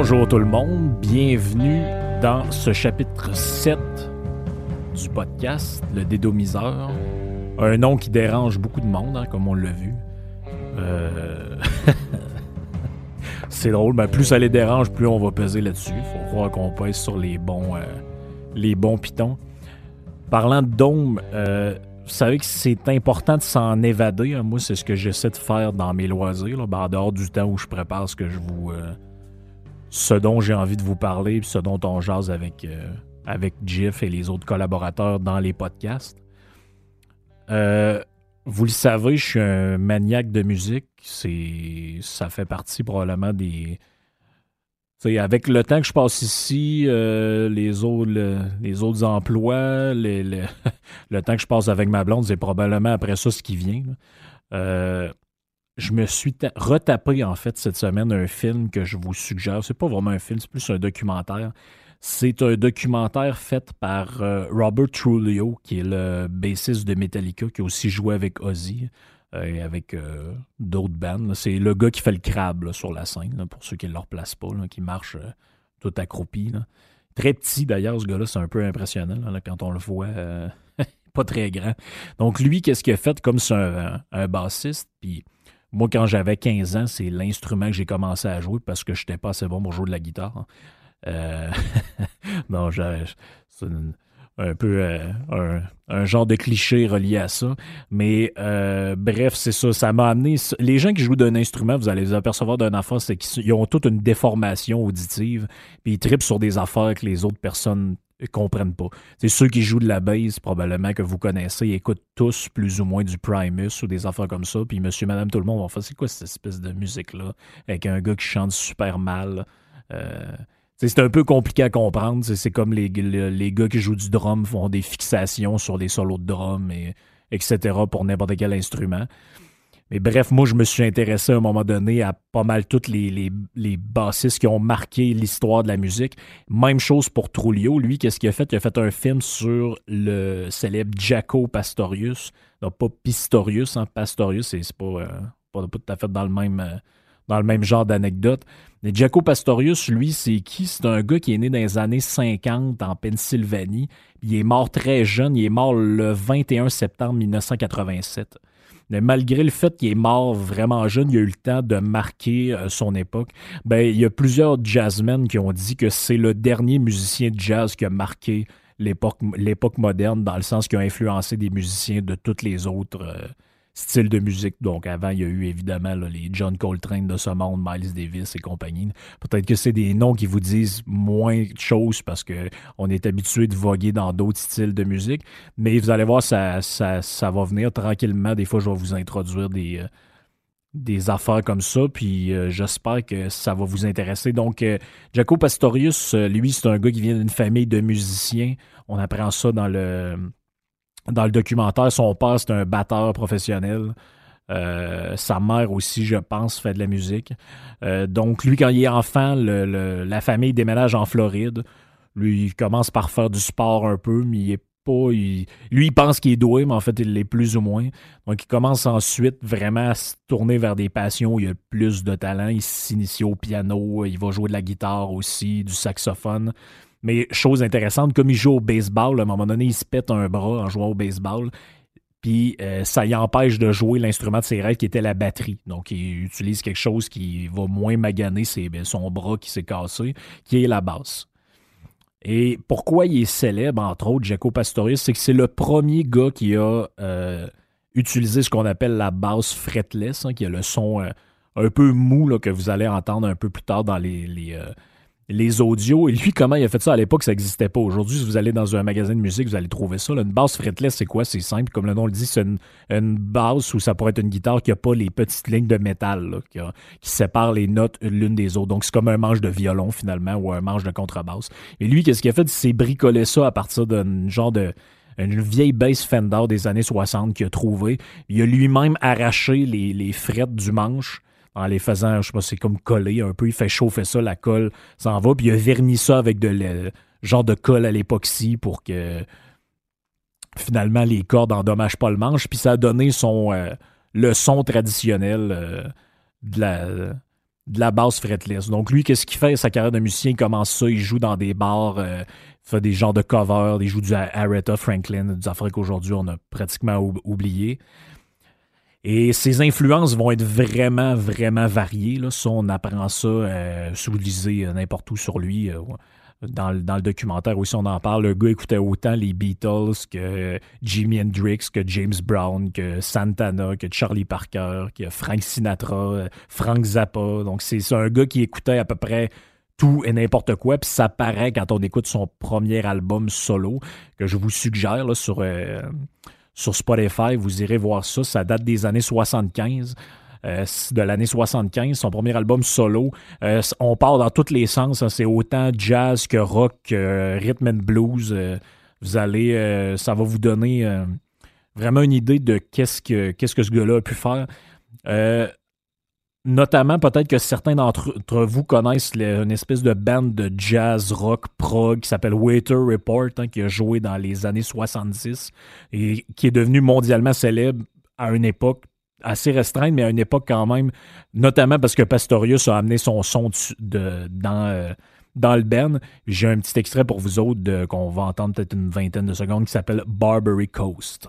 Bonjour tout le monde, bienvenue dans ce chapitre 7 du podcast, le dédomiseur. Un nom qui dérange beaucoup de monde, hein, comme on l'a vu. Euh, c'est drôle, mais plus ça les dérange, plus on va peser là-dessus. Faut croire qu'on pèse sur les bons, euh, les bons pitons. Parlant de dôme, euh, vous savez que c'est important de s'en évader. Hein. Moi, c'est ce que j'essaie de faire dans mes loisirs, ben, en dehors du temps où je prépare ce que je vous. Ce dont j'ai envie de vous parler, ce dont on jase avec, avec Jeff et les autres collaborateurs dans les podcasts. Vous le savez, je suis un maniaque de musique. C'est, ça fait partie probablement des. avec le temps que je passe ici, euh, les, autres, emplois, le temps que je passe avec ma blonde, c'est probablement après ça ce qui vient. Euh, je me suis retapé en fait cette semaine un film que je vous suggère. C'est pas vraiment un film, c'est plus un documentaire. C'est un documentaire fait par euh, Robert Trujillo, qui est le bassiste de Metallica, qui a aussi joué avec Ozzy euh, et avec euh, d'autres bands. C'est le gars qui fait le crabe sur la scène, pour ceux qui ne le replacent pas, qui marche tout accroupi. Très petit d'ailleurs, ce gars-là, c'est un peu impressionnant quand on le voit. pas très grand. Donc lui, qu'est-ce qu'il a fait? Comme c'est un, bassiste? Puis moi, quand j'avais 15 ans, c'est l'instrument que j'ai commencé à jouer parce que je n'étais pas assez bon pour jouer de la guitare. Euh, non, c'est un peu euh, un, genre de cliché relié à ça. Mais euh, bref, c'est ça. Ça m'a amené. Les gens qui jouent d'un instrument, vous allez les apercevoir d'un affaire, c'est qu'ils ont toute une déformation auditive. Puis ils tripent sur des affaires que les autres personnes comprennent pas. C'est ceux qui jouent de la bass, probablement que vous connaissez, écoutent tous plus ou moins du Primus ou des affaires comme ça. Puis monsieur, madame, tout le monde vont faire c'est quoi cette espèce de musique-là avec un gars qui chante super mal. C'est un peu compliqué à comprendre. C'est comme les, les, gars qui jouent du drum font des fixations sur des solos de drum, et, etc. pour n'importe quel instrument. Mais bref, moi, je me suis intéressé à un moment donné à pas mal toutes les, bassistes qui ont marqué l'histoire de la musique. Même chose pour Trulio. Lui, qu'est-ce qu'il a fait? Il a fait un film sur le célèbre Jaco Pastorius. Non, pas Pistorius, hein. Pastorius, c'est pas, euh, pas, tout à fait dans le même, euh, dans le même genre d'anecdote. Mais Jaco Pastorius, lui, c'est qui? C'est un gars qui est né dans les années 50 en Pennsylvanie. Il est mort très jeune. Il est mort le 21 septembre 1987. Malgré le fait qu'il est mort vraiment jeune, il a eu le temps de marquer euh, son époque. Ben, il y a plusieurs jazzmen qui ont dit que c'est le dernier musicien de jazz qui a marqué l'époque moderne, dans le sens qu'il a influencé des musiciens de toutes les autres. Style de musique. Donc avant, il y a eu évidemment les John Coltrane de ce monde, Miles Davis et compagnie. Peut-être que c'est des noms qui vous disent moins de choses parce qu'on est habitué de voguer dans d'autres styles de musique. Mais vous allez voir, ça, ça, ça va venir tranquillement. Des fois, je vais vous introduire des, euh, des affaires comme ça, puis euh, j'espère que ça va vous intéresser. Donc, euh, Jaco Pastorius, lui, c'est un gars qui vient d'une famille de musiciens. On apprend ça dans le dans le documentaire, son père, c'est un batteur professionnel. Euh, sa mère aussi, je pense, fait de la musique. Euh, donc, lui, quand il est enfant, la famille déménage en Floride. Lui, il commence par faire du sport un peu, mais il est pas. lui, il pense qu'il est doué, mais en fait, il l'est plus ou moins. Donc, il commence ensuite vraiment à se tourner vers des passions où il a plus de talent. Il s'initie au piano, il va jouer de la guitare aussi, du saxophone. Mais chose intéressante, comme il joue au baseball, à un moment donné, il se pète un bras en jouant au baseball. Puis euh, ça y empêche de jouer l'instrument de ses rêves qui était la batterie. Donc il utilise quelque chose qui va moins maganer ben, son bras qui s'est cassé, qui est la basse. Et pourquoi il est célèbre, entre autres, Jaco Pastorius, c'est que c'est le premier gars qui a euh, utilisé ce qu'on appelle la basse fretless, hein, qui a le son euh, un peu mou que vous allez entendre un peu plus tard dans les audios. Et lui, comment il a fait ça à l'époque, ça n'existait pas. Aujourd'hui, si vous allez dans un magasin de musique, vous allez trouver ça. Une basse fretless, c'est quoi? C'est simple. Comme le nom le dit, c'est une, basse où ça pourrait être une guitare qui n'a pas les petites lignes de métal qui, séparent les notes l'une des autres. Donc, c'est comme un manche de violon, finalement, ou un manche de contrebasse. Et lui, qu'est-ce qu'il a fait? C'est bricolé ça à partir d'un genre de une vieille bass Fender des années 60 qu'il a trouvé. Il a lui-même arraché les, les frettes du manche en les faisant, je sais pas, c'est comme coller un peu. Il fait chauffer ça, la colle s'en va. Puis il a verni ça avec de genre de colle à l'époxy pour que finalement les cordes n'endommagent pas le manche. Puis ça a donné son, euh, le son traditionnel euh, de, la, de basse fretless. Donc lui, qu'est-ce qu'il fait? Sa carrière de musicien, il commence ça, il joue dans des bars, euh, fait des genres de covers, il joue du Aretha Franklin, des affaires qu'aujourd'hui on a pratiquement oublié. Et ses influences vont être vraiment, vraiment variées. Là. Ça, on apprend ça, euh, sous euh, n'importe où sur lui. Euh, dans, le documentaire aussi, on en parle. Le gars écoutait autant les Beatles que Jimi Hendrix, que James Brown, que Santana, que Charlie Parker, que Frank Sinatra, Frank Zappa. Donc, c'est un gars qui écoutait à peu près tout et n'importe quoi. Puis ça paraît quand on écoute son premier album solo, que je vous suggère là, sur, sur Spotify. Vous irez voir ça. Ça date des années 75. Euh, de l'année 75, son premier album solo. Euh, on part dans tous les sens. Hein. c'est autant jazz que rock, que rhythm and blues. Euh, vous allez, ça va vous donner vraiment une idée de qu'est-ce que, qu'est-ce que ce gars-là a pu faire. Notamment, peut-être que certains d'entre vous connaissent une espèce de band de jazz rock prog qui s'appelle Waiter Report, hein, qui a joué dans les années 70 et qui est devenu mondialement célèbre à une époque assez restreinte, mais à une époque quand même, notamment parce que Pastorius a amené son son dans, euh, dans le Ben. J'ai un petit extrait pour vous autres qu'on va entendre peut-être une vingtaine de secondes qui s'appelle Barbary Coast.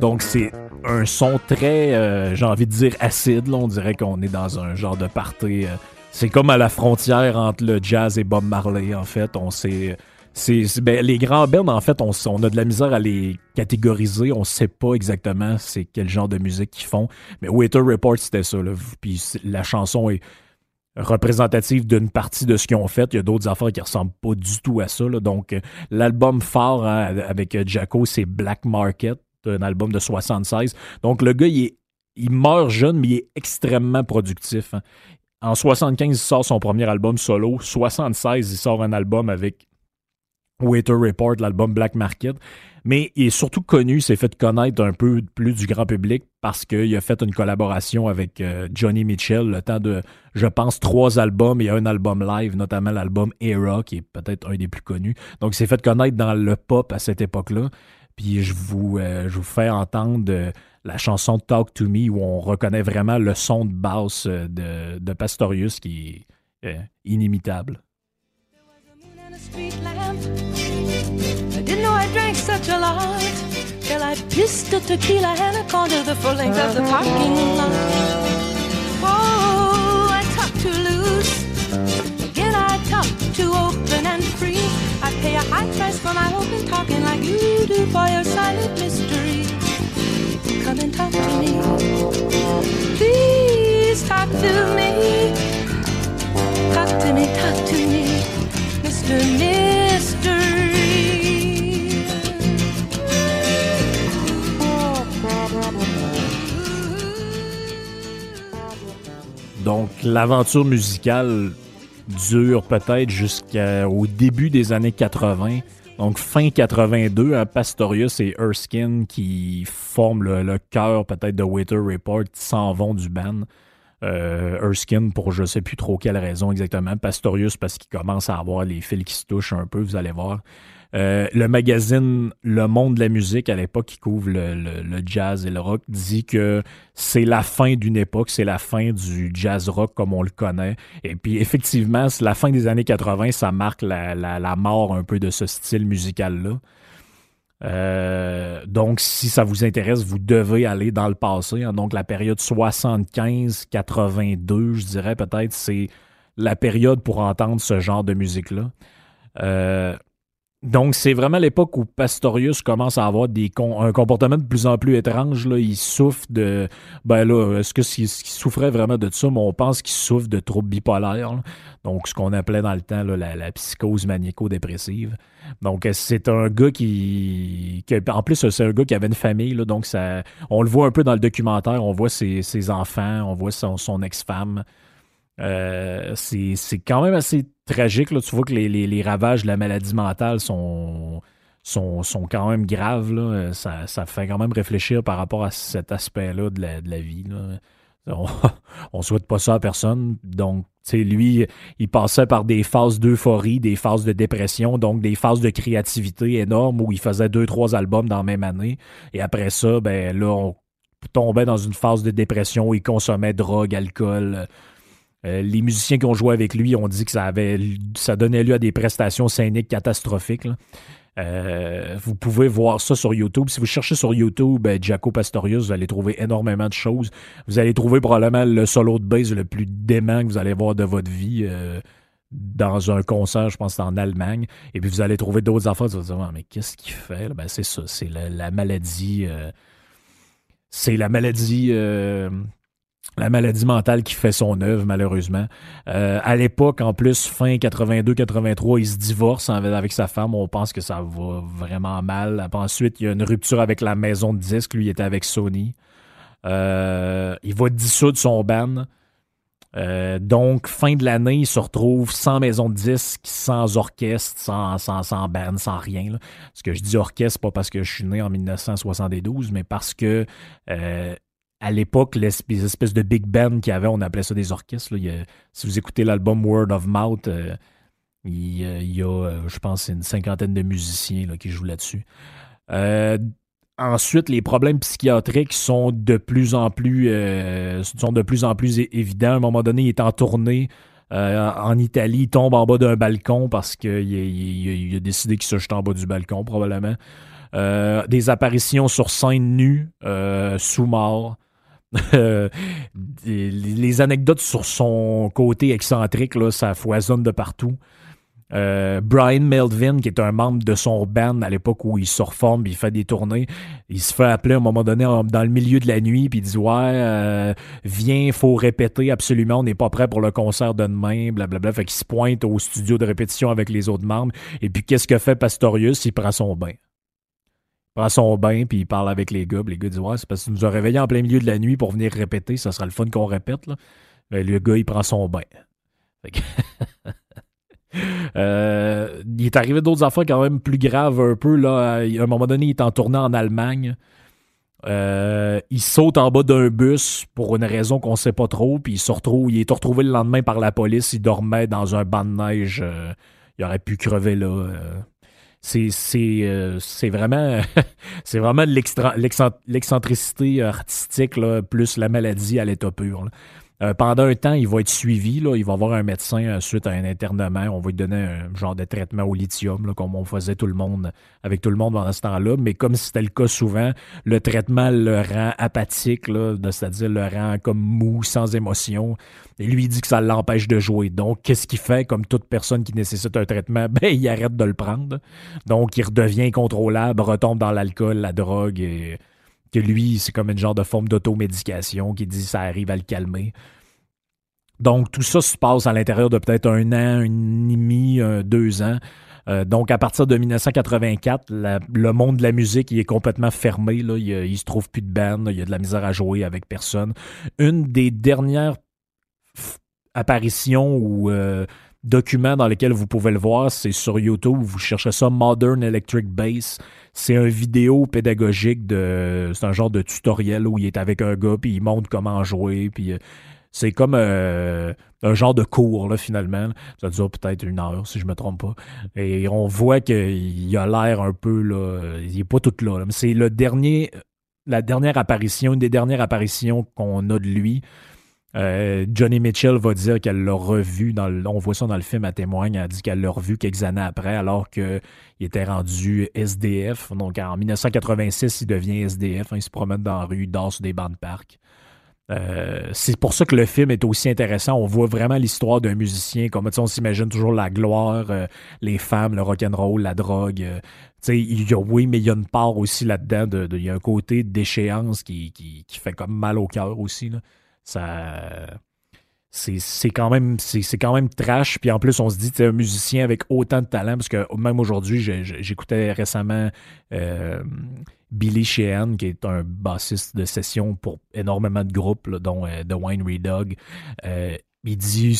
Donc, c'est un son très, euh, j'ai envie de dire, acide. On dirait qu'on est dans un genre de party. Euh, c'est comme à la frontière entre le jazz et Bob Marley, en fait. On ben, les grands bands, en fait, on, a de la misère à les catégoriser. On sait pas exactement c'est quel genre de musique qu'ils font. Mais Waiter Report, c'était ça. Puis la chanson est représentative d'une partie de ce qu'ils ont fait. Il y a d'autres affaires qui ressemblent pas du tout à ça. Donc, euh, l'album phare hein, avec Jacko, c'est Black Market un album de 76. Donc le gars, il, meurt jeune, mais il est extrêmement productif. Hein. En 75, il sort son premier album solo. 76, il sort un album avec Waiter Report, l'album Black Market. Mais il est surtout connu, s'est fait connaître un peu plus du grand public parce qu'il a fait une collaboration avec euh, Johnny Mitchell, le temps de, je pense, trois albums et un album live, notamment l'album Era, qui est peut-être un des plus connus. Donc il s'est fait connaître dans le pop à cette époque-là. Puis je vous, euh, je vous fais entendre euh, la chanson Talk to Me où on reconnaît vraiment le son de basse euh, de, de Pastorius qui est euh, inimitable. Oh, too too open. I pay a high price for my open talking like you do for your silent mystery. Come and talk to me. Please talk to me. Talk to me, talk to me, Mr. Mystery. Donc, l'aventure musicale dure peut-être jusqu'au début des années 80. Donc fin 82, hein, Pastorius et Erskine qui forment le, cœur peut-être de Waiter Report s'en vont du band. Euh, Erskine pour je sais plus trop quelle raison exactement. Pastorius parce qu'il commence à avoir les fils qui se touchent un peu, vous allez voir. Euh, le magazine Le Monde de la musique, à l'époque, qui couvre le, jazz et le rock, dit que c'est la fin d'une époque, c'est la fin du jazz rock comme on le connaît. Et puis, effectivement, la fin des années 80, ça marque la, mort un peu de ce style musical-là. Euh, donc, si ça vous intéresse, vous devez aller dans le passé. Hein. Donc, la période 75-82, je dirais peut-être, c'est la période pour entendre ce genre de musique-là. Euh, donc, c'est vraiment l'époque où Pastorius commence à avoir des un comportement de plus en plus étrange. Là. Il souffre de. Ben là, est-ce qu'il souffrait vraiment de ça? Mais on pense qu'il souffre de troubles bipolaires. Donc, ce qu'on appelait dans le temps la, psychose maniaco-dépressive. Donc, c'est un gars qui, En plus, c'est un gars qui avait une famille. Là, donc, ça, on le voit un peu dans le documentaire. On voit ses, enfants, on voit son ex-femme. C'est quand même assez tragique. Là. Tu vois que les, ravages de la maladie mentale sont, sont, quand même graves. Là. Ça, ça, fait quand même réfléchir par rapport à cet aspect-là de la, de la vie. Là. On, souhaite pas ça à personne. Donc, tu lui, il passait par des phases d'euphorie, des phases de dépression, donc des phases de créativité énormes où il faisait deux, trois albums dans la même année. Et après ça, ben là, on tombait dans une phase de dépression où il consommait drogue, alcool. Euh, les musiciens qui ont joué avec lui ont dit que ça avait ça donnait lieu à des prestations scéniques catastrophiques. Euh, vous pouvez voir ça sur YouTube. Si vous cherchez sur YouTube ben, Jaco Pastorius, vous allez trouver énormément de choses. Vous allez trouver probablement le solo de bass le plus dément que vous allez voir de votre vie euh, dans un concert, je pense en Allemagne. Et puis vous allez trouver d'autres affaires. Vous allez dire, mais qu'est-ce qu'il fait? Ben, c'est ça, c'est la, maladie. Euh, c'est la maladie la maladie mentale qui fait son œuvre, malheureusement. Euh, à l'époque, en plus, fin 82-83, il se divorce avec sa femme. On pense que ça va vraiment mal. ensuite, il y a une rupture avec la maison de disques. Lui, il était avec Sony. Euh, il va dissoudre son band. Euh, donc, fin de l'année, il se retrouve sans maison de disques, sans orchestre, sans, sans, sans band, sans rien. Ce que je dis orchestre, pas parce que je suis né en 1972, mais parce que à l'époque, les espèces de big band qu'il y avait, on appelait ça des orchestres. si vous écoutez l'album Word of Mouth, euh, il, y a, euh, je pense, une cinquantaine de musiciens qui jouent là-dessus. Euh, ensuite, les problèmes psychiatriques sont de plus en plus, sont de plus en plus évidents. À un moment donné, il est en tournée. en Italie, il tombe en bas d'un balcon parce qu'il il, a décidé qu'il se jette en bas du balcon, probablement. des apparitions sur scène nue, sous mort. Les anecdotes sur son côté excentrique, ça foisonne de partout. Euh, Brian Melvin, qui est un membre de son band à l'époque où il se reforme, il fait des tournées, il se fait appeler à un moment donné dans le milieu de la nuit, puis il dit ouais, euh, viens, faut répéter absolument, on n'est pas prêt pour le concert de demain, blablabla. Fait qu'il se pointe au studio de répétition avec les autres membres. Et puis qu'est-ce que fait Pastorius? Il prend son bain prend son bain, puis il parle avec les gars. les gars disent Ouais, c'est parce que nous a réveillés en plein milieu de la nuit pour venir répéter. Ça sera le fun qu'on répète. Là. Mais le gars, il prend son bain. Euh, il est arrivé d'autres affaires quand même plus graves un peu. Là. À un moment donné, il est en tournée en Allemagne. Euh, il saute en bas d'un bus pour une raison qu'on sait pas trop, puis il se retrouve, il est retrouvé le lendemain par la police. Il dormait dans un banc de neige. Euh, il aurait pu crever là c'est c'est vraiment c'est vraiment l'excentricité artistique plus la maladie à l'état pur. Euh, pendant un temps, il va être suivi. Il va avoir un médecin euh, suite à un internement. On va lui donner un genre de traitement au lithium, comme on faisait tout le monde avec tout le monde pendant ce temps-là. Mais comme c'était le cas souvent, le traitement le rend apathique, c'est-à-dire le rend comme mou, sans émotion. Et lui, il dit que ça l'empêche de jouer. Donc, qu'est-ce qu'il fait? Comme toute personne qui nécessite un traitement? Ben, il arrête de le prendre. Donc, il redevient incontrôlable, retombe dans l'alcool, la drogue et que lui, c'est comme une genre de forme d'automédication qui dit ça arrive à le calmer. Donc, tout ça se passe à l'intérieur de peut-être un an, un demi, deux ans. Euh, donc, à partir de 1984, le monde de la musique il est complètement fermé. Là. Il, il se trouve plus de band, il y a de la misère à jouer avec personne. Une des dernières apparitions ou euh, document dans lequel vous pouvez le voir, c'est sur YouTube. Vous cherchez ça Modern Electric Bass. C'est un vidéo pédagogique de. C'est un genre de tutoriel où il est avec un gars puis il montre comment jouer. Puis euh, c'est comme euh, un genre de cours, là, finalement. Ça dure peut-être une heure, si je me trompe pas. Et on voit qu'il a l'air un peu, là. Il est pas tout là. Mais c'est le dernier. La dernière apparition, une des dernières apparitions qu'on a de lui. Euh, Johnny Mitchell va dire qu'elle l'a revu, dans on voit ça dans le film à témoigne, elle dit qu'elle l'a revu quelques années après, alors qu'il était rendu SDF. Donc en 1986, il devient SDF, hein, il se promène dans la rue, il dort des bancs de parc. Euh, c'est pour ça que le film est aussi intéressant. On voit vraiment l'histoire d'un musicien. Comme on s'imagine toujours la gloire, euh, les femmes, le rock'n'roll, la drogue. il y a, oui, mais il y a une part aussi là-dedans. De, il y a un côté d'échéance qui, fait comme mal au cœur aussi. C'est quand même c'est quand trash. Puis en plus on se dit tu un musicien avec autant de talent parce que même aujourd'hui j'écoutais récemment euh, Billy Sheehan qui est un bassiste de session pour énormément de groupes dont euh, The Winery Dog euh, il dit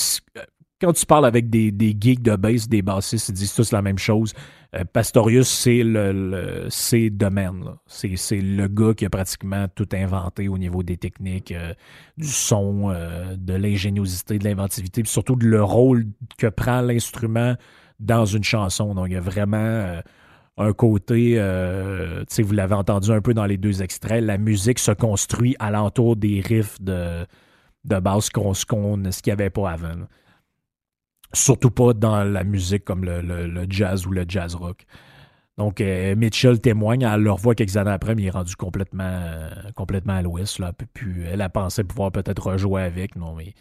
quand tu parles avec des, des geeks de bass, des bassistes, ils disent tous la même chose. Euh, Pastorius, c'est le, le domaine. C'est le gars qui a pratiquement tout inventé au niveau des techniques, euh, du son, euh, de l'ingéniosité, de l'inventivité, puis surtout de le rôle que prend l'instrument dans une chanson. Donc, il y a vraiment un côté, tu sais, vous l'avez entendu un peu dans les deux extraits, la musique se construit alentour des riffs de, de basse qu'on, ce qu'il n'y avait pas avant. Surtout pas dans la musique comme le, jazz ou le jazz rock. Donc, euh, Mitchell témoigne, elle le revoit quelques années après, mais il est rendu complètement, euh, complètement à l'ouest. Elle a pensé pouvoir peut-être rejouer avec, non, mais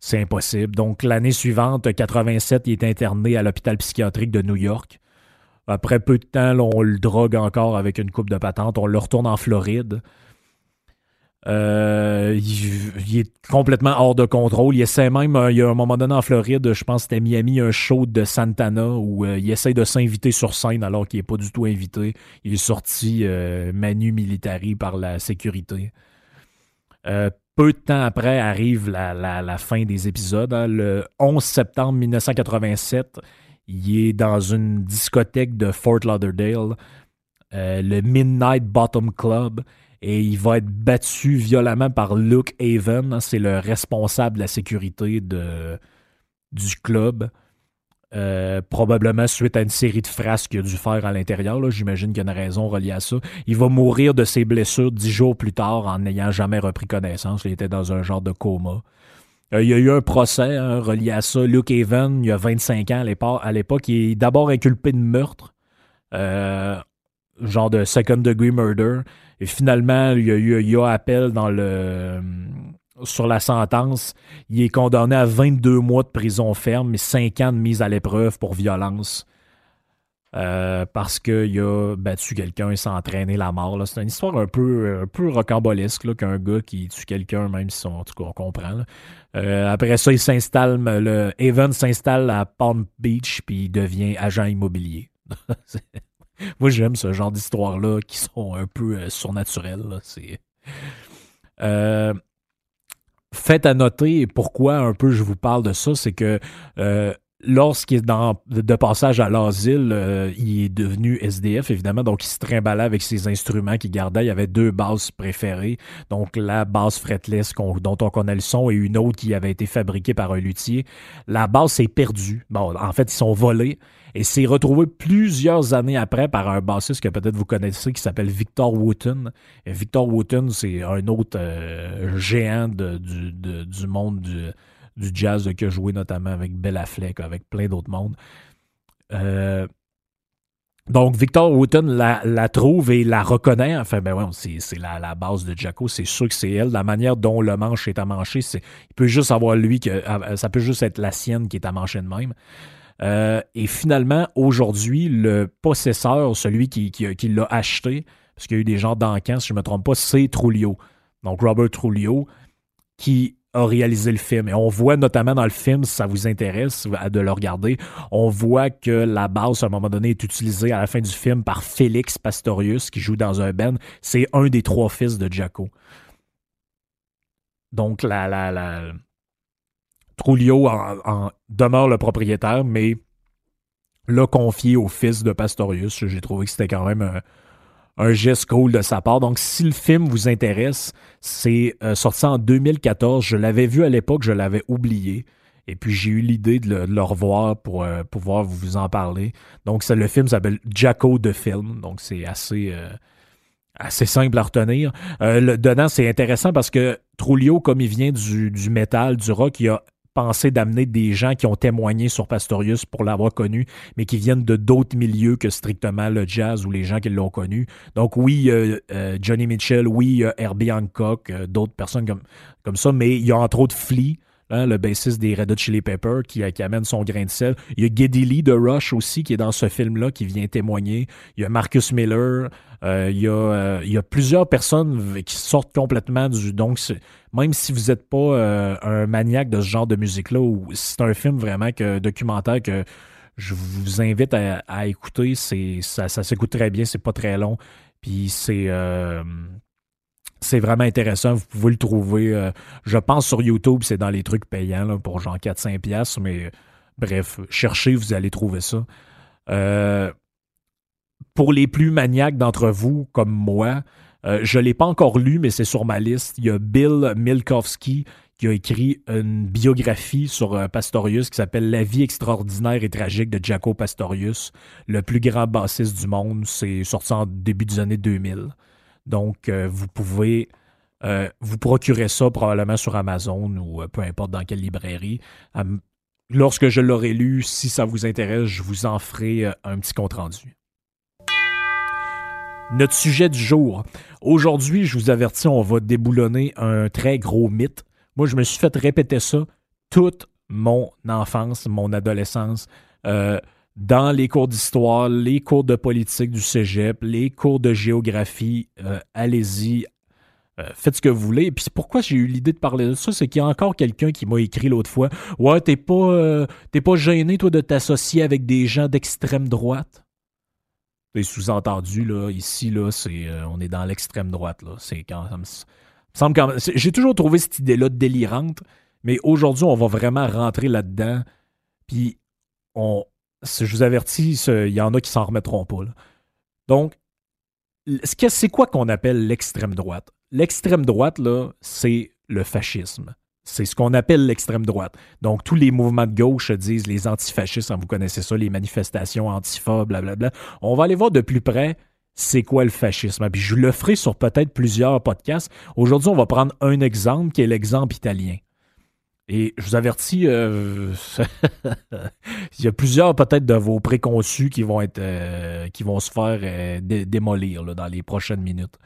c'est impossible. Donc, l'année suivante, 87, il est interné à l'hôpital psychiatrique de New York. Après peu de temps, on le drogue encore avec une coupe de patente. On le retourne en Floride. Euh, il, est complètement hors de contrôle. Il essaie même, euh, il y a un moment donné en Floride, je pense que c'était Miami, un show de Santana où euh, il essaie de s'inviter sur scène alors qu'il n'est pas du tout invité. Il est sorti manu militari par la sécurité. peu de temps après arrive la, fin des épisodes. Hein. Le 11 septembre 1987, il est dans une discothèque de Fort Lauderdale, le Midnight Bottom Club et il va être battu violemment par Luke Haven. C'est le responsable de la sécurité du club. Euh, probablement suite à une série de phrases qu'il a dû faire à l'intérieur. J'imagine qu'il y a une raison reliée à ça. Il va mourir de ses blessures dix jours plus tard en n'ayant jamais repris connaissance. Il était dans un genre de coma. Euh, il y a eu un procès hein, relié à ça. Luke Haven, il y a 25 ans à l'époque, il est d'abord inculpé de meurtre. Euh, genre de second degree murder. Et finalement, il y a eu appel le sur la sentence. Il est condamné à 22 mois de prison ferme et 5 ans de mise à l'épreuve pour violence. Euh, parce qu'il a battu quelqu'un et s'est entraîné la mort. C'est une histoire un peu, peu rocambolesque qu'un gars qui tue quelqu'un, même si on comprend. Euh, après ça, il s'installe, le Evan s'installe à Palm Beach puis il devient agent immobilier. Moi, j'aime ce genre d'histoires-là qui sont un peu euh, surnaturelles. C'est. Euh, fait à noter, pourquoi un peu je vous parle de ça, c'est que euh, lorsqu'il est dans, de passage à l'asile, il est devenu SDF, évidemment, donc il se trimballait avec ses instruments qu'il gardait. Il y avait deux basses préférées, donc la basse fretless dont on connaît le son et une autre qui avait été fabriquée par un luthier. La basse est perdue. Bon, en fait, ils sont volés et c'est retrouvé plusieurs années après par un bassiste que peut-être vous connaissez qui s'appelle Victor Wooten. Victor Wooten, c'est un autre euh, géant du, du monde du jazz qui a joué notamment avec Bella Fleck, avec plein d'autres mondes. Euh, donc, Victor Wooten la, trouve et la reconnaît. Enfin, ben ouais, c'est la, la, base de Jacko. C'est sûr que c'est elle. La manière dont le manche est amanché, c'est, il peut juste avoir lui que, ça peut juste être la sienne qui est amanchée de même. Euh, et finalement, aujourd'hui, le possesseur, celui qui, l'a acheté, parce qu'il y a eu des gens d'encan, si je ne me trompe pas, c'est Trulio. Donc, Robert Trulio, qui a réalisé le film. Et on voit notamment dans le film, si ça vous intéresse de le regarder, on voit que la base, à un moment donné, est utilisée à la fin du film par Félix Pastorius, qui joue dans un band. C'est un des trois fils de Jaco. Donc, la, la, la... Trulio demeure le propriétaire, mais l'a confié au fils de Pastorius. J'ai trouvé que c'était quand même un, geste cool de sa part. Donc, si le film vous intéresse, c'est euh, sorti en 2014. Je l'avais vu à l'époque, je l'avais oublié. Et puis, j'ai eu l'idée de, le, revoir pour euh, pouvoir vous en parler. Donc, le film s'appelle Jacko de film. Donc, c'est assez, euh, simple à retenir. dedans, c'est intéressant parce que Trulio, comme il vient du, du métal, du rock, il a penser d'amener des gens qui ont témoigné sur Pastorius pour l'avoir connu, mais qui viennent de d'autres milieux que strictement le jazz ou les gens qui l'ont connu. Donc oui, euh, Johnny Mitchell, oui, Herbie Hancock, euh, d'autres personnes comme, comme ça, mais il y a entre autres Flea, hein, le bassiste des Red Hot Chili Peppers, qui, qui, amène son grain de sel. Il y a Geddy Lee de Rush aussi, qui est dans ce film-là, qui vient témoigner. Il y a Marcus Miller. Euh, il, y a, il y a plusieurs personnes qui sortent complètement du... Donc, même si vous n'êtes pas euh, un maniaque de ce genre de musique-là, ou c'est un film vraiment que documentaire que je vous invite à, écouter, ça, s'écoute très bien, c'est pas très long, puis c'est euh, C'est vraiment intéressant. Vous pouvez le trouver, euh, je pense, sur YouTube. C'est dans les trucs payants pour genre 4-5 piastres. Mais bref, cherchez, vous allez trouver ça. Pour les plus maniaques d'entre vous, comme moi, euh, je ne l'ai pas encore lu, mais c'est sur ma liste. Il y a Bill Milkowski qui a écrit une biographie sur euh, Pastorius qui s'appelle La vie extraordinaire et tragique de Jaco Pastorius, le plus grand bassiste du monde. C'est sorti en début des années 2000. Donc, euh, vous pouvez vous procurer ça probablement sur Amazon ou peu importe dans quelle librairie. lorsque je l'aurai lu, si ça vous intéresse, je vous en ferai un petit compte-rendu notre sujet du jour. Aujourd'hui, je vous avertis, on va déboulonner un très gros mythe. Moi, je me suis fait répéter ça toute mon enfance, mon adolescence, euh, dans les cours d'histoire, les cours de politique du cégep, les cours de géographie. Euh, allez-y, euh, faites ce que vous voulez. Et puis pourquoi j'ai eu l'idée de parler de ça, c'est qu'il y a encore quelqu'un qui m'a écrit l'autre fois Ouais, t'es pas, t'es pas gêné, toi, de t'associer avec des gens d'extrême droite sous-entendu, là, ici, là, c'est, euh, on est dans l'extrême droite. Là. C'est quand, semble J'ai toujours trouvé cette idée-là délirante, mais aujourd'hui, on va vraiment rentrer là-dedans. Puis, on, je vous avertis, il y en a qui s'en remettront pas. Donc, c'est quoi qu'on appelle l'extrême droite? L'extrême droite, là, c'est le fascisme. C'est ce qu'on appelle l'extrême droite. Donc, tous les mouvements de gauche disent les antifascistes, hein, vous connaissez ça, les manifestations antifa, blablabla. On va aller voir de plus près c'est quoi le fascisme. Puis je le ferai sur peut-être plusieurs podcasts. Aujourd'hui, on va prendre un exemple qui est l'exemple italien. Et je vous avertis, euh, il y a plusieurs peut-être de vos préconçus qui vont être euh, qui vont se faire euh, démolir dans les prochaines minutes.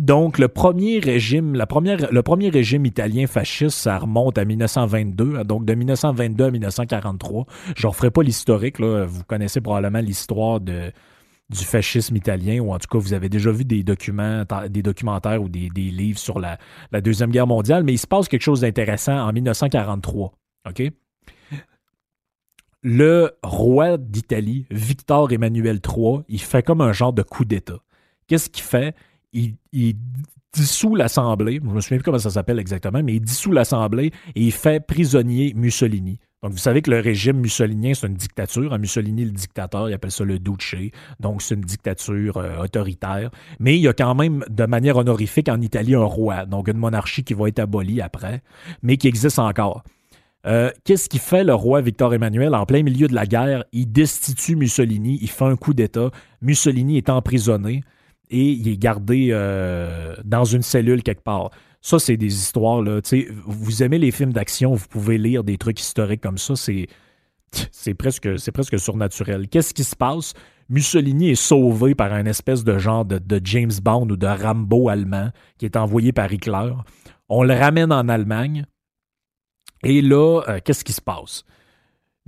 Donc, le premier régime, le premier régime italien fasciste, ça remonte à 1922, donc de 1922 à 1943. Je ne referai pas l'historique, vous connaissez probablement l'histoire du fascisme italien, ou en tout cas, vous avez déjà vu des documents, des documentaires ou des, livres sur la, la, Deuxième Guerre mondiale, mais il se passe quelque chose d'intéressant en 1943. OK? Le roi d'Italie, Victor Emmanuel III, il fait comme un genre de coup d'État. Qu'est-ce qu'il fait? Il, dissout l'Assemblée, je me souviens plus comment ça s'appelle exactement, mais il dissout l'Assemblée et il fait prisonnier Mussolini. Donc, vous savez que le régime mussolinien, c'est une dictature. Mussolini, le dictateur, il appelle ça le Duce. Donc, c'est une dictature euh, autoritaire. Mais il y a quand même, de manière honorifique, en Italie, un roi. Donc, une monarchie qui va être abolie après, mais qui existe encore. Euh, qu'est-ce qu'il fait le roi Victor Emmanuel? En plein milieu de la guerre? Il destitue Mussolini, il fait un coup d'État. Mussolini est emprisonné et il est gardé euh, dans une cellule quelque part. Ça, c'est des histoires. Là, vous aimez les films d'action, vous pouvez lire des trucs historiques comme ça. C'est, c'est, presque, c'est presque surnaturel. Qu'est-ce qui se passe? Mussolini est sauvé par un espèce de genre de, James Bond ou de Rambo allemand qui est envoyé par Hitler. On le ramène en Allemagne. Et là, euh, qu'est-ce qui se passe?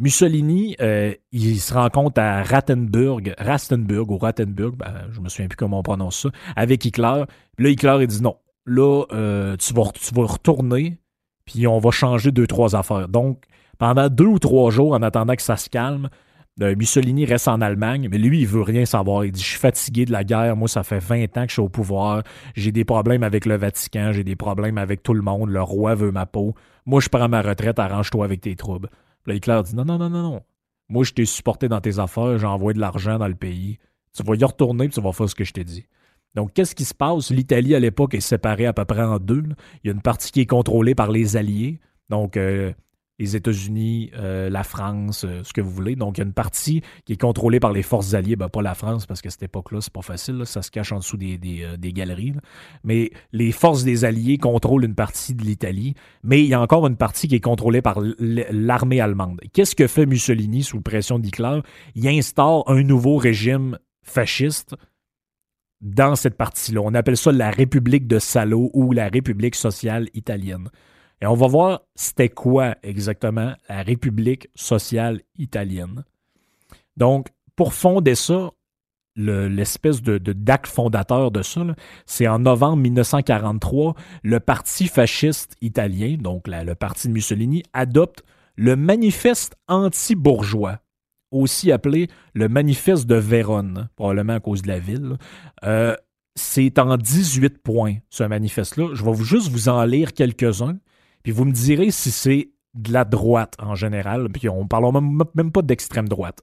Mussolini, euh, il se rencontre à Rattenburg, Rastenburg ou Rattenburg, ben, je me souviens plus comment on prononce ça, avec Hitler. Là, Hitler, il dit non. Là, euh, tu, vas, tu vas retourner, puis on va changer deux, trois affaires. Donc, pendant deux ou trois jours, en attendant que ça se calme, euh, Mussolini reste en Allemagne, mais lui, il veut rien savoir. Il dit Je suis fatigué de la guerre. Moi, ça fait 20 ans que je suis au pouvoir. J'ai des problèmes avec le Vatican. J'ai des problèmes avec tout le monde. Le roi veut ma peau. Moi, je prends ma retraite. Arrange-toi avec tes troubles. Là, Hitler dit non, non, non, non, non. Moi, je t'ai supporté dans tes affaires, j'ai envoyé de l'argent dans le pays. Tu vas y retourner et tu vas faire ce que je t'ai dit. Donc, qu'est-ce qui se passe? L'Italie, à l'époque, est séparée à peu près en deux. Il y a une partie qui est contrôlée par les Alliés. Donc, euh, les États-Unis, euh, la France, euh, ce que vous voulez. Donc, il y a une partie qui est contrôlée par les forces alliées, ben, pas la France, parce qu'à cette époque-là, c'est pas facile, ça se cache en dessous des, euh, galeries. Mais les forces des Alliés contrôlent une partie de l'Italie, mais il y a encore une partie qui est contrôlée par l'armée allemande. Qu'est-ce que fait Mussolini sous pression d'Hitler? Il instaure un nouveau régime fasciste dans cette partie-là. On appelle ça la République de Salo ou la République sociale italienne. Et on va voir c'était quoi exactement la République sociale italienne. Donc, pour fonder ça, l'espèce de, d'acte fondateur de ça, c'est en novembre 1943, le parti fasciste italien, donc le parti de Mussolini, adopte le manifeste anti-bourgeois, aussi appelé le manifeste de Vérone, probablement à cause de la ville. Euh, c'est en 18 points, ce manifeste-là. Je vais juste vous en lire quelques-uns, puis vous me direz si c'est de la droite en général, puis on ne parle même, pas d'extrême droite.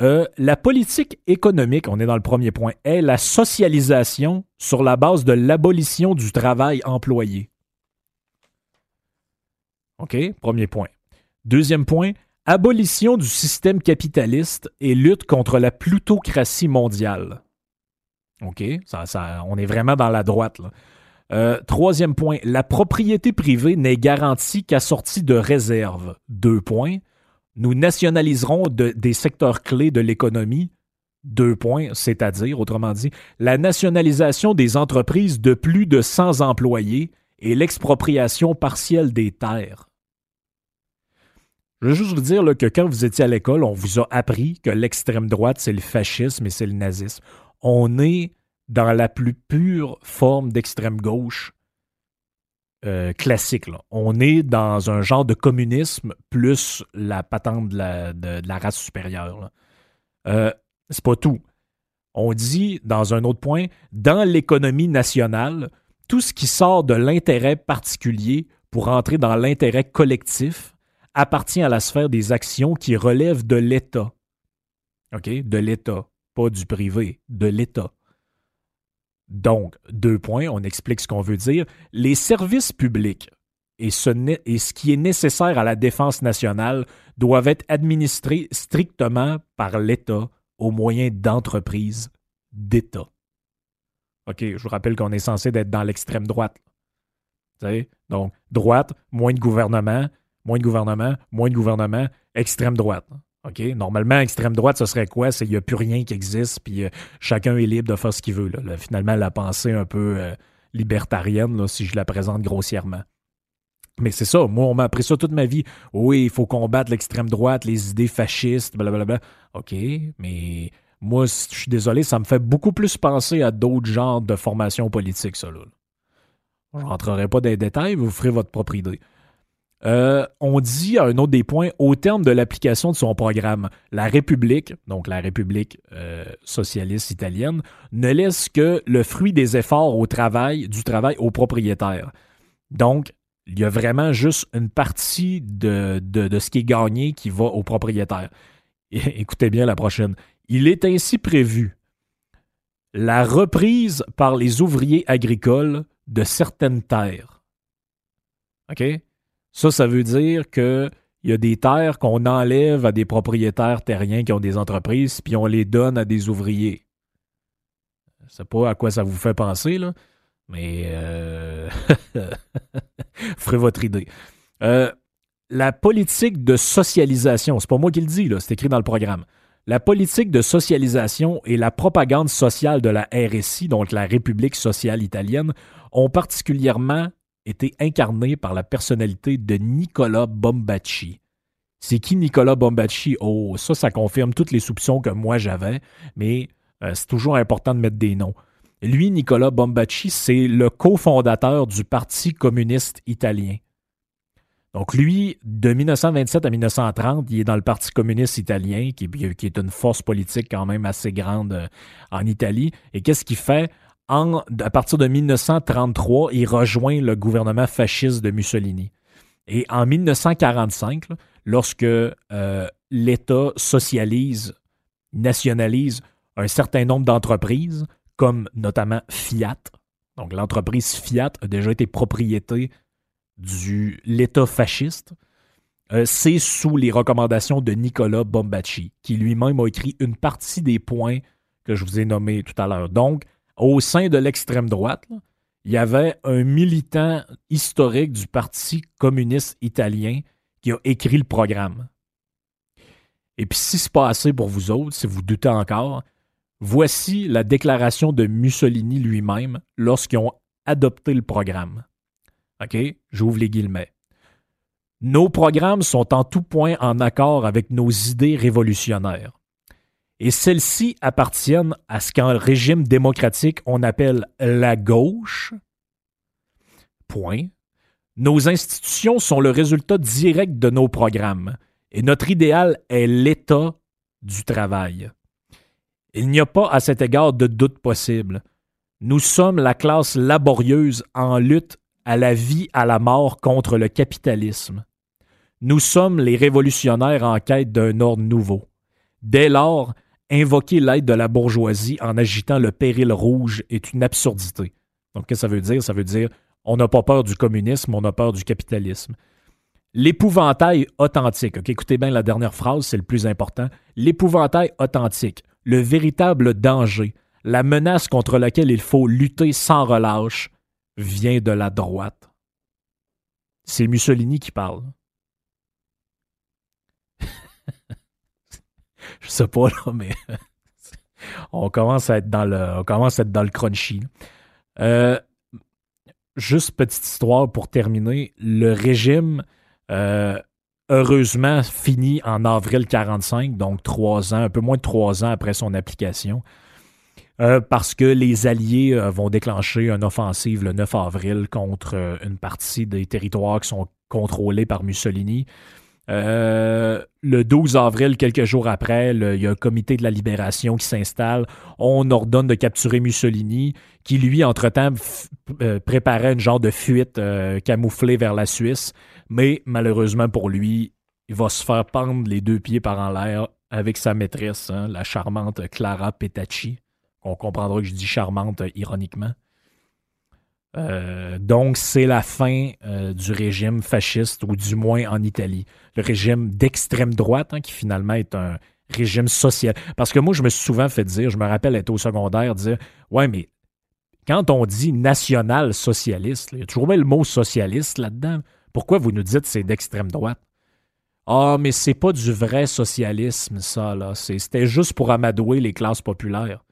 Euh, la politique économique, on est dans le premier point, est la socialisation sur la base de l'abolition du travail employé. OK, premier point. Deuxième point, abolition du système capitaliste et lutte contre la plutocratie mondiale. OK, ça, on est vraiment dans la droite. Euh, troisième point, la propriété privée n'est garantie qu'à sortie de réserve. Deux points. Nous nationaliserons des secteurs clés de l'économie. Deux points, c'est-à-dire, autrement dit, la nationalisation des entreprises de plus de 100 employés et l'expropriation partielle des terres. Je veux juste vous dire que quand vous étiez à l'école, on vous a appris que l'extrême droite, c'est le fascisme et c'est le nazisme. On est dans la plus pure forme d'extrême gauche euh, classique. On est dans un genre de communisme plus la patente de la, race supérieure. Euh, c'est pas tout. On dit, dans un autre point, dans l'économie nationale, tout ce qui sort de l'intérêt particulier pour entrer dans l'intérêt collectif appartient à la sphère des actions qui relèvent de l'État. OK? De l'État, pas du privé, de l'État. Donc, deux points, on explique ce qu'on veut dire. Les services publics et ce, qui est nécessaire à la défense nationale doivent être administrés strictement par l'État au moyen d'entreprises d'État. OK, je vous rappelle qu'on est censé être dans l'extrême droite. Donc, droite, moins de gouvernement, moins de gouvernement, moins de gouvernement, extrême droite. OK? Normalement, extrême droite, ce serait quoi? C'est qu'il n'y a plus rien qui existe, puis euh, chacun est libre de faire ce qu'il veut. finalement, la pensée un peu euh, libertarienne, si je la présente grossièrement. Mais c'est ça, moi, on m'a appris ça toute ma vie. Oui, il faut combattre l'extrême droite, les idées fascistes, blablabla. OK, mais moi, je suis désolé, ça me fait beaucoup plus penser à d'autres genres de formations politiques, ça. Là. Je rentrerai pas dans les détails, vous ferez votre propre idée. Euh, on dit un autre des points, au terme de l'application de son programme, la République, donc la République euh, socialiste italienne, ne laisse que le fruit des efforts au travail, du travail aux propriétaires. Donc, il y a vraiment juste une partie de, de ce qui est gagné qui va aux propriétaires. écoutez bien la prochaine. Il est ainsi prévu la reprise par les ouvriers agricoles de certaines terres. OK? Ça, ça veut dire qu'il y a des terres qu'on enlève à des propriétaires terriens qui ont des entreprises, puis on les donne à des ouvriers. Je sais pas à quoi ça vous fait penser, là, mais euh... ferez votre idée. Euh, la politique de socialisation, c'est pas moi qui le dis, c'est écrit dans le programme. La politique de socialisation et la propagande sociale de la RSI, donc la République sociale italienne, ont particulièrement été incarné par la personnalité de Nicolas Bombacci. C'est qui Nicolas Bombacci? Oh, ça, ça confirme tous les soupçons que moi j'avais, mais euh, c'est toujours important de mettre des noms. Lui, Nicolas Bombacci, c'est le cofondateur du Parti communiste italien. Donc lui, de 1927 à 1930, il est dans le Parti communiste italien, qui, qui est une force politique quand même assez grande euh, en Italie. Et qu'est-ce qu'il fait? À partir de 1933, il rejoint le gouvernement fasciste de Mussolini. Et en 1945, lorsque euh, l'État socialise, nationalise un certain nombre d'entreprises, comme notamment Fiat, donc l'entreprise Fiat a déjà été propriété de l'État fasciste, euh, c'est sous les recommandations de Nicolas Bombacci, qui lui-même a écrit une partie des points que je vous ai nommés tout à l'heure. Donc, au sein de l'extrême droite, il y avait un militant historique du Parti communiste italien qui a écrit le programme. Et puis, si c'est pas assez pour vous autres, si vous doutez encore, voici la déclaration de Mussolini lui-même lorsqu'ils ont adopté le programme. OK? J'ouvre les guillemets. Nos programmes sont en tout point en accord avec nos idées révolutionnaires et celles-ci appartiennent à ce qu'en régime démocratique on appelle la gauche. Point. Nos institutions sont le résultat direct de nos programmes et notre idéal est l'état du travail. Il n'y a pas à cet égard de doute possible. Nous sommes la classe laborieuse en lutte à la vie, à la mort contre le capitalisme. Nous sommes les révolutionnaires en quête d'un ordre nouveau. Dès lors, invoquer l'aide de la bourgeoisie en agitant le péril rouge est une absurdité. Donc, qu'est-ce que ça veut dire? Ça veut dire on n'a pas peur du communisme, on a peur du capitalisme. L'épouvantail authentique. écoutez bien la dernière phrase, c'est le plus important. L'épouvantail authentique, le véritable danger, la menace contre laquelle il faut lutter sans relâche, vient de la droite. C'est Mussolini qui parle. Je sais pas, là, mais on commence à être dans le, on commence à être dans le crunchy. Euh, juste petite histoire pour terminer. Le régime, euh, heureusement, finit en avril 45, donc trois ans, un peu moins de trois ans après son application. Euh, parce que les Alliés vont déclencher une offensive le 9 avril contre une partie des territoires qui sont contrôlés par Mussolini. Le 12 avril, quelques jours après, il y a un comité de la libération qui s'installe. On ordonne de capturer Mussolini, qui lui, entre-temps, préparait une genre de fuite camouflée vers la Suisse. Mais malheureusement pour lui, il va se faire pendre les deux pieds par en l'air avec sa maîtresse, hein, la charmante Clara Petacci. On comprendra que je dis charmante ironiquement. Euh, donc, c'est la fin euh, du régime fasciste, ou du moins en Italie. Le régime d'extrême droite, hein, qui finalement est un régime social. Parce que moi, je me suis souvent fait dire, je me rappelle être au secondaire, dire Ouais, mais quand on dit national-socialiste, il y a toujours le mot socialiste là-dedans. Pourquoi vous nous dites c'est d'extrême droite? Ah, mais c'est pas du vrai socialisme, ça, là. C'était juste pour amadouer les classes populaires.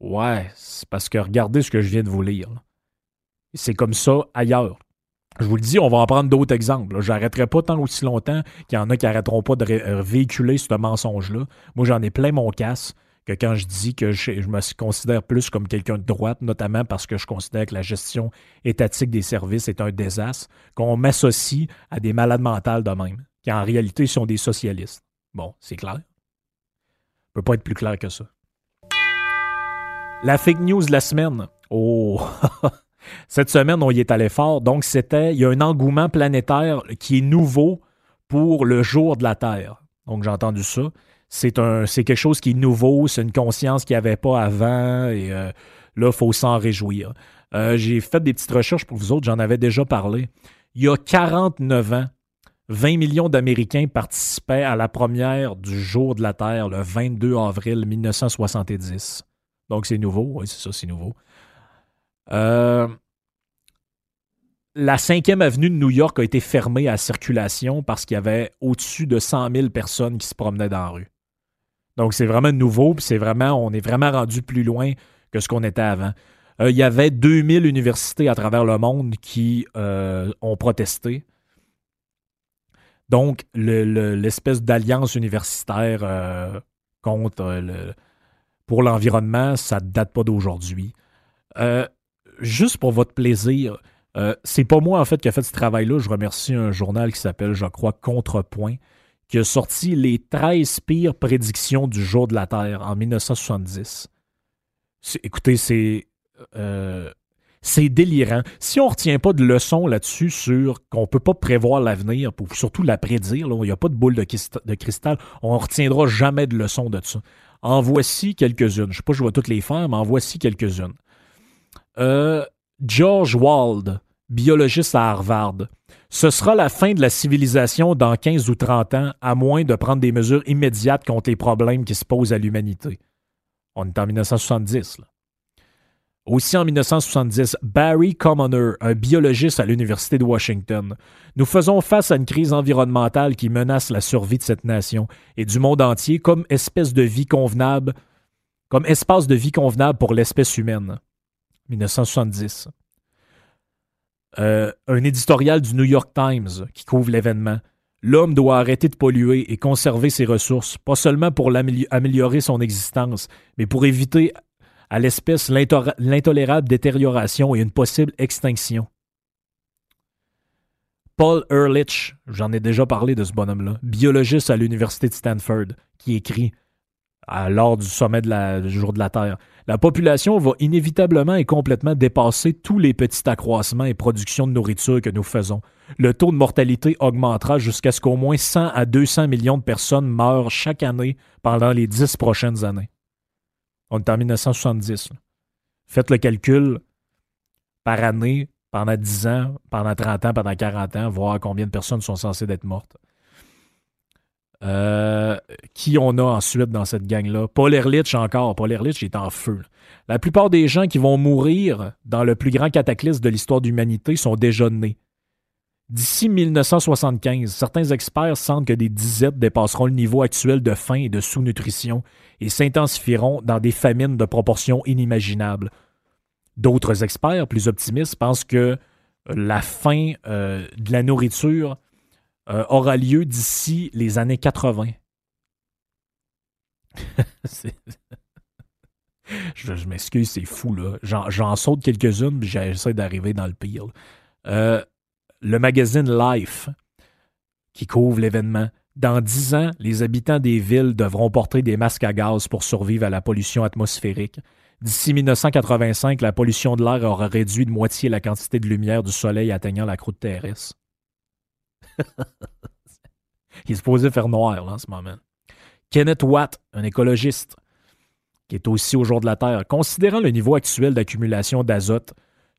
Ouais, c'est parce que regardez ce que je viens de vous lire. C'est comme ça ailleurs. Je vous le dis, on va en prendre d'autres exemples. J'arrêterai pas tant aussi longtemps qu'il y en a qui n'arrêteront pas de euh, véhiculer ce mensonge-là. Moi, j'en ai plein mon casse que quand je dis que je, me considère plus comme quelqu'un de droite, notamment parce que je considère que la gestion étatique des services est un désastre, qu'on m'associe à des malades mentales de même, qui en réalité sont des socialistes. Bon, c'est clair. ne peut pas être plus clair que ça. La fake news de la semaine. Oh! Cette semaine, on y est allé fort. Donc, c'était, il y a un engouement planétaire qui est nouveau pour le jour de la Terre. Donc, j'ai entendu ça c'est quelque chose qui est nouveau, c'est une conscience qu'il n'y avait pas avant et euh, là, il faut s'en réjouir. Euh, j'ai fait des petites recherches pour vous autres, j'en avais déjà parlé. Il y a 49 ans, 20 millions d'Américains participaient à la première du jour de la Terre le 22 avril 1970. Donc c'est nouveau, oui, c'est ça, c'est nouveau. Euh, la 5e avenue de New York a été fermée à circulation parce qu'il y avait au-dessus de 100 000 personnes qui se promenaient dans la rue. Donc, c'est vraiment nouveau, puis c'est vraiment, on est vraiment rendu plus loin que ce qu'on était avant. Euh, il y avait 2000 universités à travers le monde qui euh, ont protesté. Donc, l'espèce d'alliance universitaire contre pour l'environnement, ça ne date pas d'aujourd'hui. Juste pour votre plaisir, c'est pas moi en fait qui a fait ce travail-là. Je remercie un journal qui s'appelle, je crois, Contrepoint, qui a sorti les 13 pires prédictions du jour de la Terre en 1970. Écoutez, c'est. Euh, c'est délirant. Si on ne retient pas de leçons là-dessus sur qu'on ne peut pas prévoir l'avenir, pour surtout la prédire, il n'y a pas de boule de, cristal, on ne retiendra jamais de leçons de ça. En voici quelques-unes. Je ne sais pas si je vais toutes les faire, mais en voici quelques-unes. Euh, George Wald, biologiste à Harvard, ce sera la fin de la civilisation dans 15 ou 30 ans, à moins de prendre des mesures immédiates contre les problèmes qui se posent à l'humanité. On est en 1970. Aussi en 1970, Barry Commoner, un biologiste à l'Université de Washington. Nous faisons face à une crise environnementale qui menace la survie de cette nation et du monde entier comme espèce de vie convenable, comme espace de vie convenable pour l'espèce humaine. 1970. Euh, un éditorial du New York Times qui couvre l'événement. L'homme doit arrêter de polluer et conserver ses ressources, pas seulement pour améliorer son existence, mais pour éviter à l'espèce l'intolérable détérioration et une possible extinction. Paul Ehrlich, j'en ai déjà parlé de ce bonhomme-là, biologiste à l'université de Stanford, qui écrit lors du sommet du jour de la Terre. La population va inévitablement et complètement dépasser tous les petits accroissements et productions de nourriture que nous faisons. Le taux de mortalité augmentera jusqu'à ce qu'au moins 100 à 200 millions de personnes meurent chaque année pendant les dix prochaines années. On est en 1970. Faites le calcul par année, pendant 10 ans, pendant 30 ans, pendant 40 ans, voir combien de personnes sont censées être mortes. Euh, qui on a ensuite dans cette gang-là? Paul Ehrlich encore. Paul Ehrlich est en feu. La plupart des gens qui vont mourir dans le plus grand cataclysme de l'histoire de l'humanité sont déjà nés. D'ici 1975, certains experts sentent que des disettes dépasseront le niveau actuel de faim et de sous-nutrition et s'intensifieront dans des famines de proportions inimaginables. D'autres experts, plus optimistes, pensent que la fin euh, de la nourriture euh, aura lieu d'ici les années 80. je, m'excuse, c'est fou, là. J'en saute quelques-unes, puis j'essaie d'arriver dans le pire. Euh, le magazine Life, qui couvre l'événement, dans dix ans, les habitants des villes devront porter des masques à gaz pour survivre à la pollution atmosphérique. D'ici 1985, la pollution de l'air aura réduit de moitié la quantité de lumière du soleil atteignant la croûte terrestre. Il est supposé faire noir là, en ce moment. Kenneth Watt, un écologiste, qui est aussi au jour de la Terre, considérant le niveau actuel d'accumulation d'azote,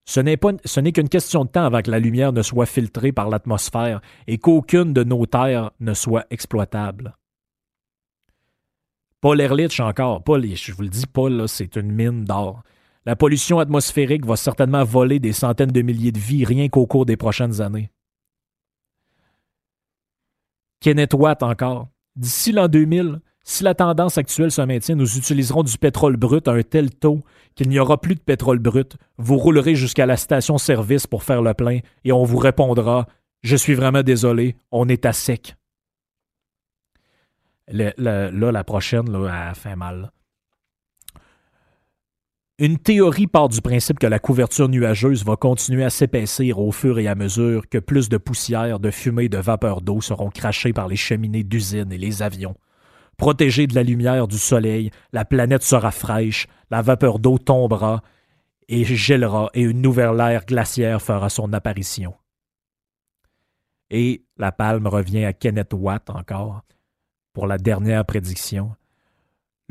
ce n'est, qu'une question de temps avant que la lumière ne soit filtrée par l'atmosphère et qu'aucune de nos terres ne soit exploitable. Paul Ehrlich encore. Paul, je vous le dis, Paul, c'est une mine d'or. La pollution atmosphérique va certainement voler des centaines de milliers de vies rien qu'au cours des prochaines années. Kenneth Watt encore. D'ici l'an 2000, si la tendance actuelle se maintient, nous utiliserons du pétrole brut à un tel taux qu'il n'y aura plus de pétrole brut. Vous roulerez jusqu'à la station-service pour faire le plein et on vous répondra Je suis vraiment désolé, on est à sec. là, la prochaine, là, elle fait mal. Une théorie part du principe que la couverture nuageuse va continuer à s'épaissir au fur et à mesure que plus de poussière, de fumée de vapeur d'eau seront crachées par les cheminées d'usines et les avions. Protégée de la lumière du soleil, la planète sera fraîche, la vapeur d'eau tombera et gèlera et une nouvelle ère glaciaire fera son apparition. Et la palme revient à Kenneth Watt encore pour la dernière prédiction.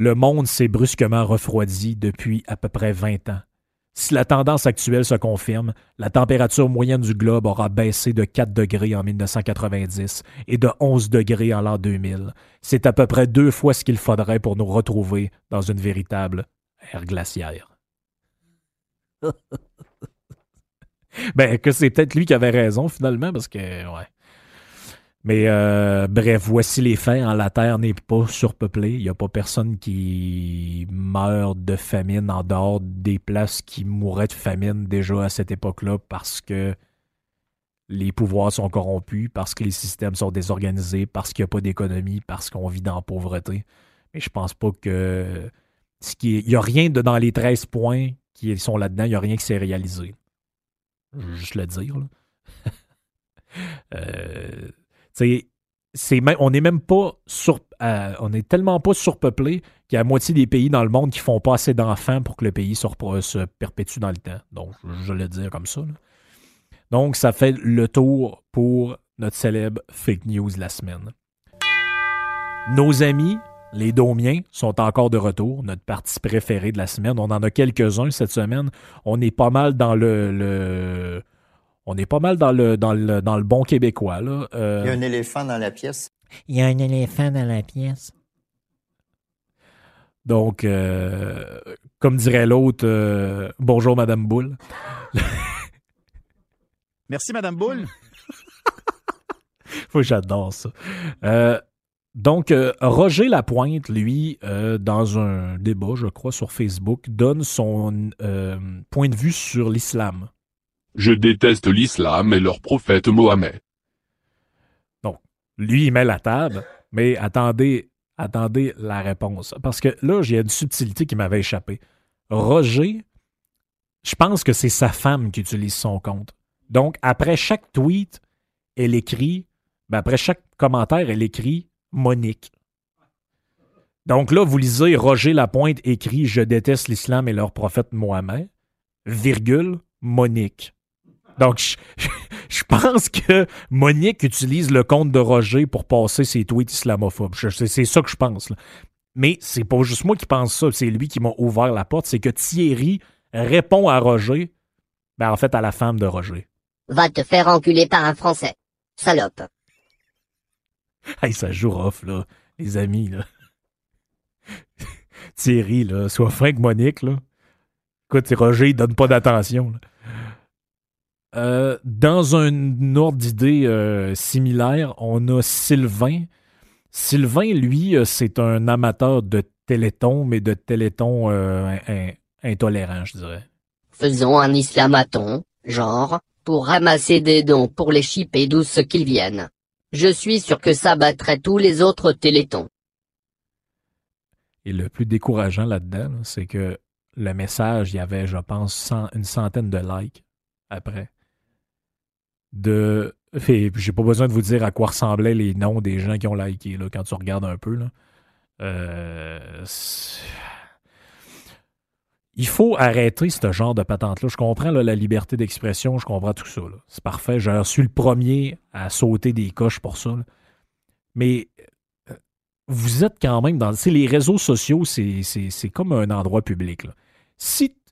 Le monde s'est brusquement refroidi depuis à peu près 20 ans. Si la tendance actuelle se confirme, la température moyenne du globe aura baissé de 4 degrés en 1990 et de 11 degrés en l'an 2000. C'est à peu près deux fois ce qu'il faudrait pour nous retrouver dans une véritable ère glaciaire. ben, que c'est peut-être lui qui avait raison finalement, parce que, ouais. Mais euh, bref, voici les faits. Hein. La Terre n'est pas surpeuplée. Il n'y a pas personne qui meurt de famine en dehors des places qui mourraient de famine déjà à cette époque-là parce que les pouvoirs sont corrompus, parce que les systèmes sont désorganisés, parce qu'il n'y a pas d'économie, parce qu'on vit dans la pauvreté. Mais je pense pas que. Ce qui Il n'y a rien de dans les 13 points qui sont là-dedans, il n'y a rien qui s'est réalisé. Je veux juste le dire. Euh, on n'est même pas sur, euh, on est tellement pas surpeuplé qu'il y a la moitié des pays dans le monde qui font pas assez d'enfants pour que le pays se, perpétue dans le temps. Donc, je le dire comme ça. Donc, ça fait le tour pour notre célèbre fake news de la semaine. Nos amis, les Domiens, sont encore de retour, notre partie préférée de la semaine. On en a quelques-uns cette semaine. On est pas mal dans le on est pas mal dans le, dans le, dans le bon québécois. Là. Euh, Il y a un éléphant dans la pièce. Il y a un éléphant dans la pièce. Donc, euh, comme dirait l'autre, euh, bonjour Madame Boule. Merci Madame Boule. Faut que j'adore ça. donc, Roger Lapointe, lui, dans un débat, je crois, sur Facebook, donne son point de vue sur l'islam. Je déteste l'islam et leur prophète Mohammed. Donc, lui, il met la table, mais attendez, attendez la réponse. Parce que là, j'ai une subtilité qui m'avait échappé. Roger, je pense que c'est sa femme qui utilise son compte. Donc, après chaque tweet, elle écrit, ben après chaque commentaire, elle écrit Monique. Donc là, vous lisez Roger Lapointe écrit Je déteste l'islam et leur prophète Mohamed, virgule, Monique. Donc, je, je pense que Monique utilise le compte de Roger pour passer ses tweets islamophobes. C'est c'est ça que je pense. là. Mais c'est pas juste moi qui pense ça, c'est lui qui m'a ouvert la porte. C'est que Thierry répond à Roger, ben en fait à la femme de Roger. Va te faire enculer par un Français. Salope. Hey, ça joue rough, là, les amis, là. Thierry, là, soit que Monique, là. Écoute, Roger, il donne pas d'attention, là. Euh, dans un ordre d'idée euh, similaire, on a Sylvain. Sylvain, lui, euh, c'est un amateur de téléthon, mais de téléthon euh, in- intolérant, je dirais. Faisons un islamaton, genre, pour ramasser des dons pour les chipper d'où ce qu'ils viennent. Je suis sûr que ça battrait tous les autres télétons. Et le plus décourageant là-dedans, là, c'est que le message, il y avait, je pense, cent- une centaine de likes après. De. J'ai pas besoin de vous dire à quoi ressemblaient les noms des gens qui ont liké, là, quand tu regardes un peu. Euh, il faut arrêter ce genre de patente-là. Je comprends la liberté d'expression, je comprends tout ça. C'est parfait. Je suis le premier à sauter des coches pour ça. Mais euh, vous êtes quand même dans. Les réseaux sociaux, c'est, comme un endroit public.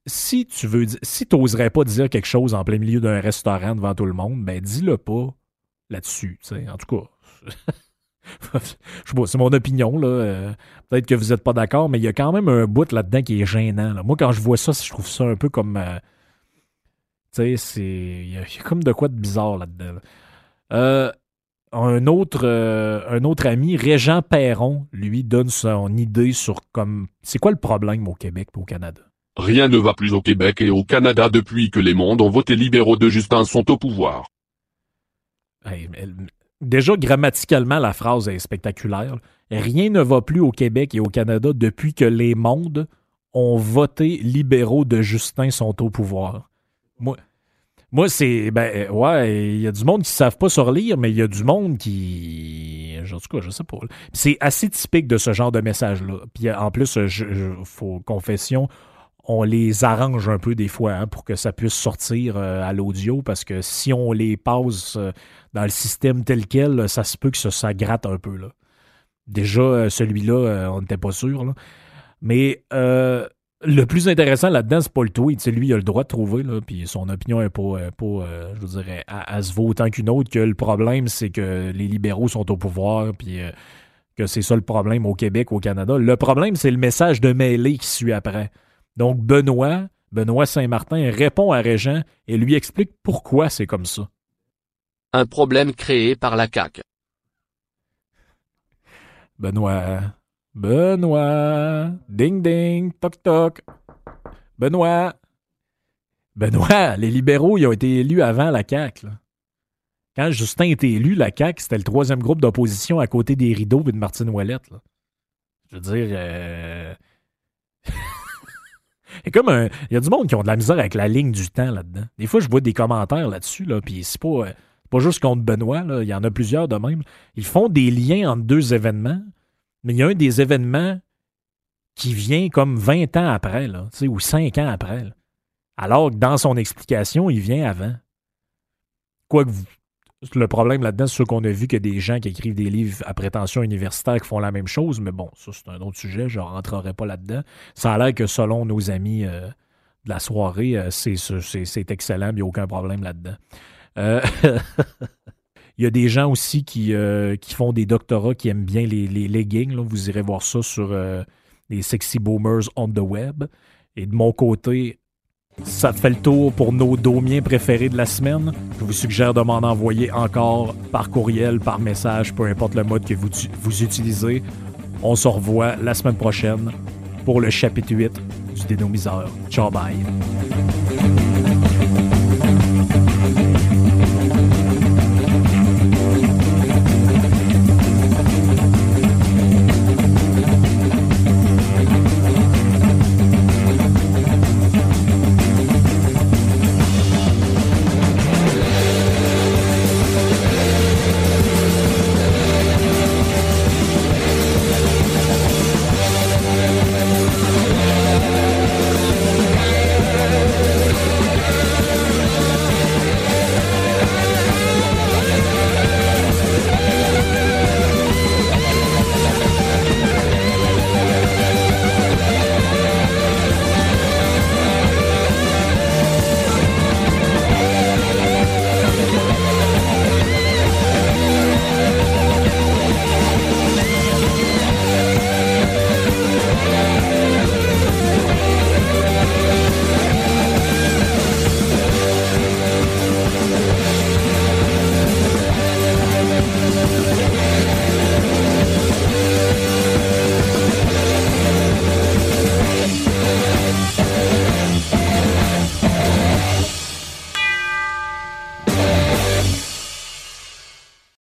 Si tu veux. Si tu n'oserais pas dire quelque chose en plein milieu d'un restaurant devant tout le monde, ben dis-le pas là-dessus. En tout cas. Je sais pas, c'est mon opinion, là. Euh, peut-être que vous n'êtes pas d'accord, mais il y a quand même un bout là-dedans qui est gênant. Moi, quand je vois ça, je trouve ça un peu comme. euh, tu sais, c'est. Il y, a comme de quoi de bizarre là-dedans. là. Euh, un autre, euh, un autre ami, Régent Perron, lui, donne son idée sur comme. C'est quoi le problème au Québec et au Canada? Rien ne va plus au Québec et au Canada depuis que les mondes ont voté libéraux de Justin sont au pouvoir. Déjà, grammaticalement, la phrase est spectaculaire. Rien ne va plus au Québec et au Canada depuis que les mondes ont voté libéraux de Justin sont au pouvoir. Moi, moi c'est. Ben, ouais, il y a du monde qui ne savent pas surlire, mais il y a du monde qui. En tout cas, je sais pas. C'est assez typique de ce genre de message-là. Puis en plus, je, je- faut confession, on les arrange un peu des fois hein, pour que ça puisse sortir euh, à l'audio parce que si on les passe euh, dans le système tel quel, ça se peut que ça, gratte un peu. Déjà, euh, celui-là, on n'était pas sûr. Mais le plus intéressant là-dedans, c'est pas le lui, il a le droit de trouver, puis son opinion est pas, je vous dirais, à, se vaut autant qu'une autre, que le problème, c'est que les libéraux sont au pouvoir, puis que c'est ça le problème au Québec, au Canada. Le problème, c'est le message de mêlée qui suit après. Donc, Benoît, Benoît Saint-Martin répond à Régent et lui explique pourquoi c'est comme ça. Un problème créé par la CAQ. Benoît. Benoît. Ding ding. Toc toc. Benoît. Benoît, les libéraux, ils ont été élus avant la CAQ. là. Quand Justin était élu, la CAQ, c'était le troisième groupe d'opposition à côté des rideaux et de Martine Ouellette. là. Je veux dire. euh, Un. Il y a du monde qui ont de la misère avec la ligne du temps là-dedans. Des fois, je vois des commentaires là-dessus, là, puis c'est pas, euh, juste contre Benoît, il y en a plusieurs de même. Ils font des liens entre deux événements, mais il y a un des événements qui vient comme 20 ans après, ou 5 ans après. Alors que dans son explication, il vient avant. Quoique vous- le problème là-dedans, c'est qu'on a vu que des gens qui écrivent des livres à prétention universitaire qui font la même chose, mais bon, ça c'est un autre sujet, je ne rentrerai pas là-dedans. Ça a l'air que selon nos amis euh, de la soirée, euh, c'est, excellent, il n'y a aucun problème là-dedans. Euh, Il y a des gens aussi qui, font des doctorats qui aiment bien les, leggings. Vous irez voir ça sur les Sexy Boomers on the web. Et de mon côté, ça fait le tour pour nos domiens préférés de la semaine. Je vous suggère de m'en envoyer encore par courriel, par message, peu importe le mode que vous, vous utilisez. On se revoit la semaine prochaine pour le chapitre 8 du dénomiseur. Ciao, bye.